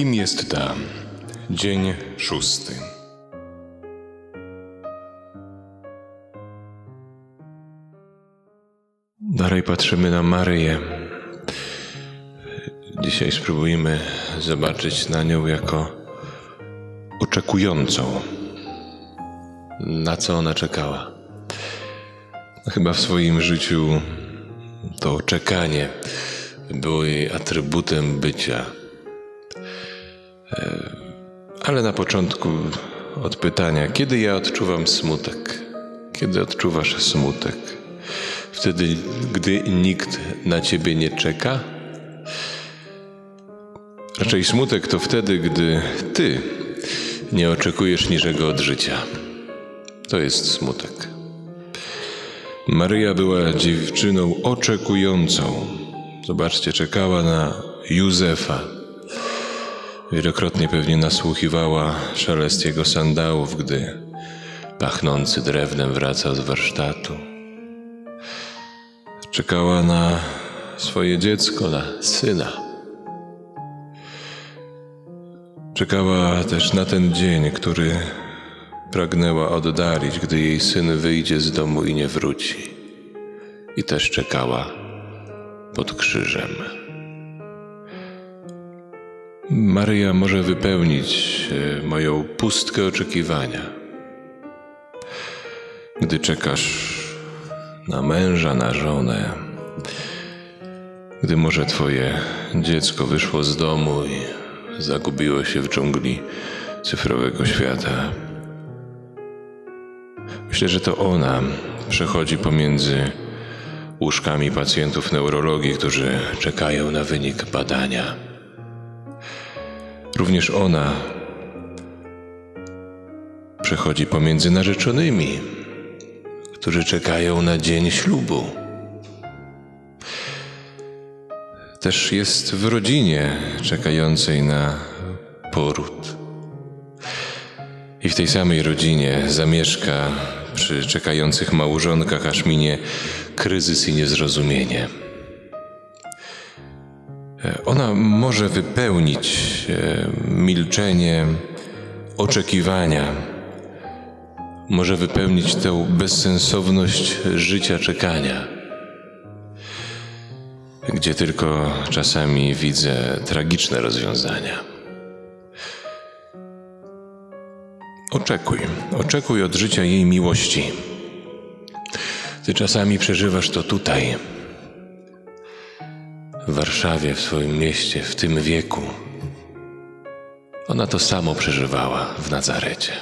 Kim jest ta? Dzień szósty. Dalej patrzymy na Maryję. Dzisiaj spróbujemy zobaczyć na nią jako oczekującą. Na co ona czekała? No, chyba w swoim życiu to czekanie było jej atrybutem bycia. E, Ale na początku od pytania, kiedy ja odczuwam smutek? Kiedy odczuwasz smutek? Wtedy, gdy nikt na ciebie nie czeka? Raczej smutek to wtedy, gdy ty nie oczekujesz niczego od życia. To jest smutek. Maryja była dziewczyną oczekującą. Zobaczcie, czekała na Józefa. Wielokrotnie pewnie nasłuchiwała szelest jego sandałów, gdy pachnący drewnem wracał z warsztatu. Czekała na swoje dziecko, na syna. Czekała też na ten dzień, który pragnęła oddalić, gdy jej syn wyjdzie z domu i nie wróci. I też czekała pod krzyżem. Maryja może wypełnić e, moją pustkę oczekiwania. Gdy czekasz na męża, na żonę, gdy może twoje dziecko wyszło z domu i zagubiło się w dżungli cyfrowego świata. Myślę, że to ona przechodzi pomiędzy łóżkami pacjentów neurologii, którzy czekają na wynik badania. Również ona przechodzi pomiędzy narzeczonymi, którzy czekają na dzień ślubu. Też jest w rodzinie czekającej na poród. I w tej samej rodzinie zamieszka przy czekających małżonkach, aż minie kryzys i niezrozumienie. Ona może wypełnić e, milczenie oczekiwania, może wypełnić tę bezsensowność życia czekania, gdzie tylko czasami widzę tragiczne rozwiązania. Oczekuj, oczekuj od życia jej miłości. Ty czasami przeżywasz to tutaj, w Warszawie, w swoim mieście, w tym wieku. Ona to samo przeżywała w Nazarecie.